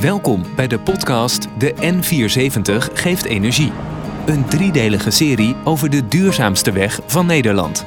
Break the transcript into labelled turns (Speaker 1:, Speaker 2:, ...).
Speaker 1: Welkom bij de podcast De N470 geeft energie. Een driedelige serie over de duurzaamste weg van Nederland.